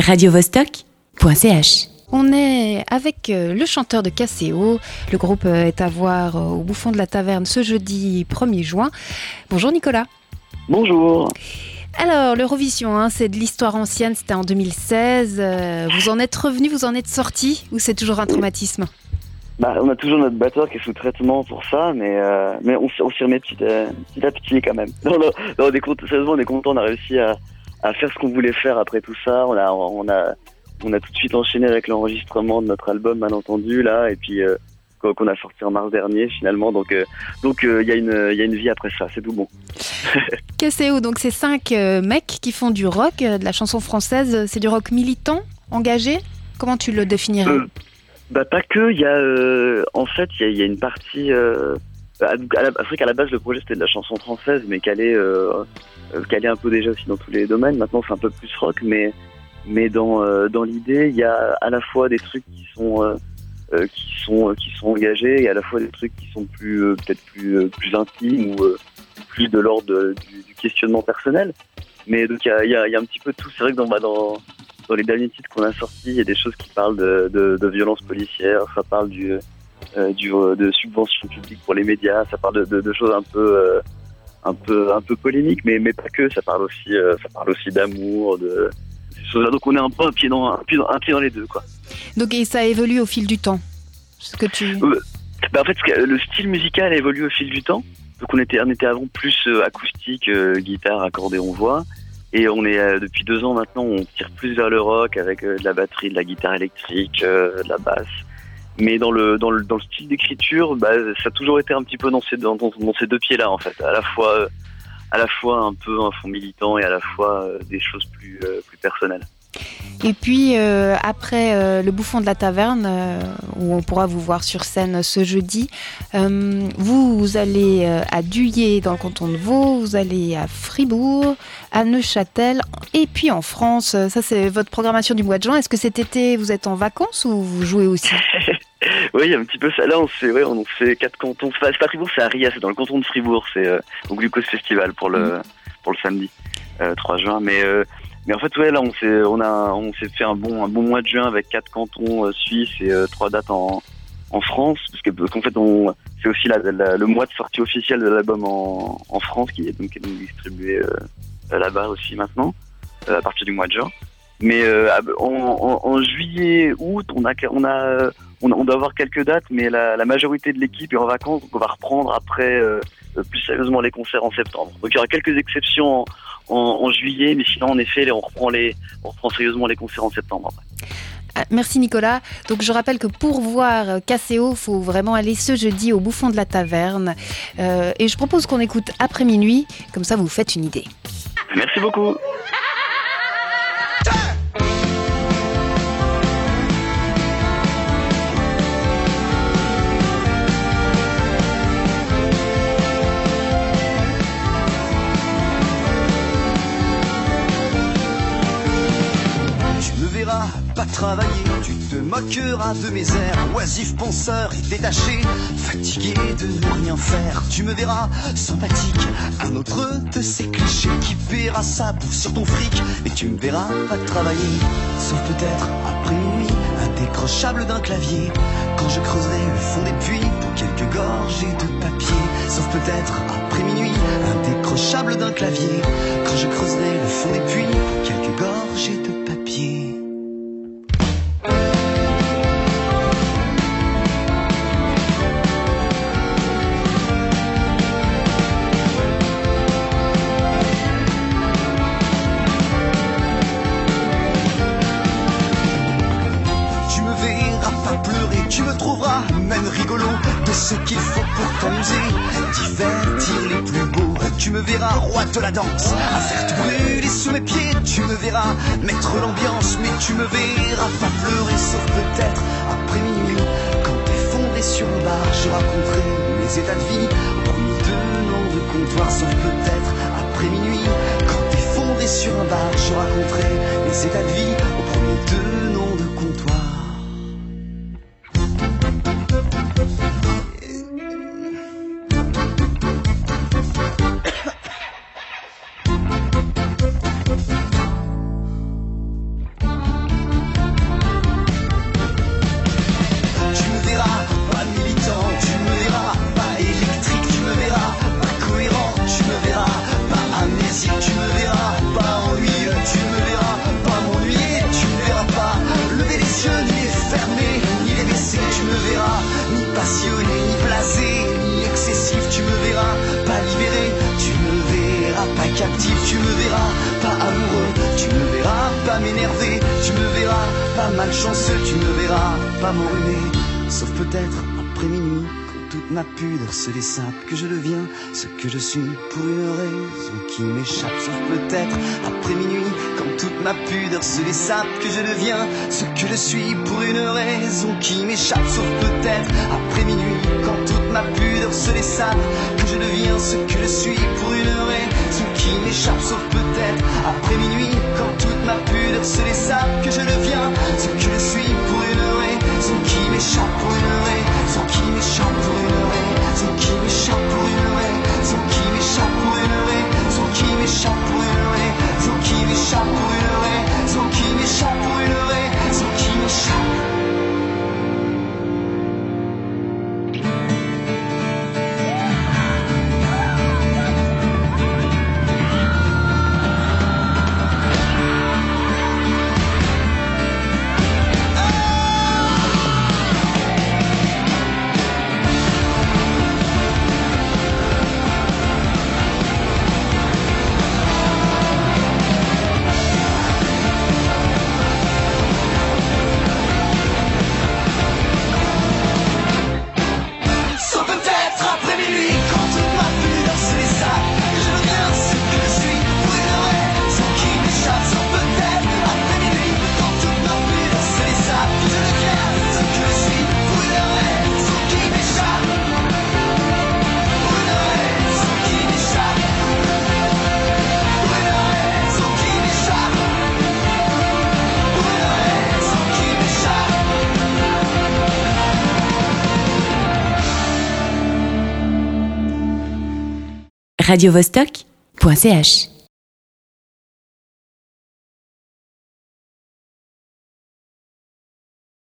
radiovostok.ch. On est avec euh, le chanteur de Casséo. Le groupe euh, est à voir euh, au bouffon de la taverne ce jeudi 1er juin. Bonjour Nicolas. Bonjour. Alors, l'Eurovision, hein, c'est de l'histoire ancienne, c'était en 2016. Euh, vous en êtes revenu, vous en êtes sorti ou c'est toujours un traumatisme? Bah, on a toujours notre batteur qui est sous traitement pour ça, mais, euh, mais on, on s'y remet petit à, petit à petit quand même. Non, non, non, on est content, sérieusement, on est content, on a réussi à, à faire ce qu'on voulait faire après tout ça. On a, on a, on a tout de suite enchaîné avec l'enregistrement de notre album, mal entendu, là, et puis euh, qu'on a sorti en mars dernier finalement. Donc, euh, donc euh, il y a une, il y a une vie après ça, c'est tout bon. Casséo, donc c'est cinq euh, mecs qui font du rock, euh, de la chanson française. C'est du rock militant, engagé? Comment tu le définirais? Euh, Bah pas que, il y a euh, en fait il y y a une partie euh, c'est vrai qu'à la base le projet c'était de la chanson française mais qu'elle est euh, euh, qu'elle est un peu déjà aussi dans tous les domaines. Maintenant c'est un peu plus rock mais mais dans euh, dans l'idée il y a à la fois des trucs qui sont euh, euh, qui sont euh, qui sont engagés et à la fois des trucs qui sont plus euh, peut-être plus euh, plus intimes ou euh, plus de l'ordre du, questionnement personnel. Mais donc il y a, y y a un petit peu tout. C'est vrai que dans bah, dans dans les derniers titres qu'on a sortis, il y a des choses qui parlent de, de, de violence policière, ça parle du, euh, du euh, de subventions publiques pour les médias, ça parle de, choses un peu euh, un peu un peu polémiques, mais mais pas que. Ça parle aussi euh, ça parle aussi d'amour, de ces choses-là. Donc on est un peu un pied dans un pied dans, un pied dans les deux quoi. Donc et ça évolue au fil du temps. Ce que tu. Bah, en fait, le style musical a évolué au fil du temps. Donc on était, on était avant plus euh, acoustique, euh, guitare, accordéon, voix. Et on est euh, depuis deux ans maintenant, on tire plus vers le rock avec euh, de la batterie, de la guitare électrique, euh, de la basse. Mais dans le dans le dans le style d'écriture, bah, ça a toujours été un petit peu dans ces dans, dans- dans ces deux pieds-là en fait. À la fois euh, à la fois un peu un fond militant et à la fois euh, des choses plus euh, plus personnelles. Et puis euh, après euh, le bouffon de la taverne, euh, où on pourra vous voir sur scène ce jeudi, vous, vous allez à Duyer dans le canton de Vaud, vous allez à Fribourg, à Neuchâtel, et puis en France. Ça c'est votre programmation du mois de juin. Est-ce que cet été vous êtes en vacances ou vous jouez aussi? Oui, il y a un petit peu ça. Là, on fait, ouais, on fait quatre cantons. C'est pas, Fribourg, c'est Aria, c'est dans le canton de Fribourg. C'est euh, au Glucose Festival pour le pour le samedi euh, 3 juin. Mais euh, mais en fait, ouais, là, on s'est on a on s'est fait un bon un bon mois de juin avec quatre cantons euh, suisses et euh, trois dates en en France, parce que parce qu'en fait, on c'est aussi la, la- le mois de sortie officielle de l'album en, en France qui est donc, qui est donc distribué euh, là-bas aussi maintenant euh, à partir du mois de juin. Mais euh, en, en, en juillet, août, on a on a on, on doit avoir quelques dates, mais la, la majorité de l'équipe est en vacances, donc on va reprendre après euh, euh, plus sérieusement les concerts en septembre. Donc il y aura quelques exceptions en, juillet, mais sinon en effet, on reprend les on reprend sérieusement les concerts en septembre. Merci Nicolas. Donc je rappelle que pour voir Casséo, faut vraiment aller ce jeudi au bouffon de la taverne. Euh, et je propose qu'on écoute après minuit, comme ça vous faites une idée. Merci beaucoup. Tu te moqueras de mes airs, oisif penseur et détaché, fatigué de ne rien faire. Tu me verras sympathique, un autre de ces clichés qui paiera sa bouffe sur ton fric, mais tu me verras pas travailler, sauf peut-être après minuit, indécrochable d'un clavier, quand je creuserai le fond des puits pour quelques gorgées de papier, sauf peut-être après minuit, indécrochable d'un clavier, quand je creuserai le fond des puits pour quelques gorgées de rigolo de ce qu'il faut pour t'amuser, divertir les plus beaux. Tu me verras roi de la danse, à faire brûler sous mes pieds. Tu me verras mettre l'ambiance, mais tu me verras pas pleurer, sauf peut-être après minuit. Quand effondré sur un bar, je raconterai mes états de vie au premier de comptoir, sauf peut-être après minuit. Quand effondré sur un bar, je raconterai mes états de vie au premier de comptoir. Captif. Tu me verras. Pas amoureux, tu me verras. Pas m'énerver, tu me verras. Pas malchanceux, tu me verras. Pas m'enrhumer, sauf peut-être après minuit toute ma pudeur se sape que je deviens ce que je suis pour une raison qui m'échappe, sauf peut-être après minuit, quand toute ma pudeur se sape que je deviens ce que je suis pour une raison qui m'échappe, sauf peut-être après minuit, quand toute ma pudeur se sape que je deviens ce que je suis pour une raison qui m'échappe, sauf peut-être après minuit, quand toute ma pudeur se sape que je deviens ce que je suis pour une raison qui m'échappe pour une raison qui m'échappe pour une raison qui m'échappe pour une radiovostok.ch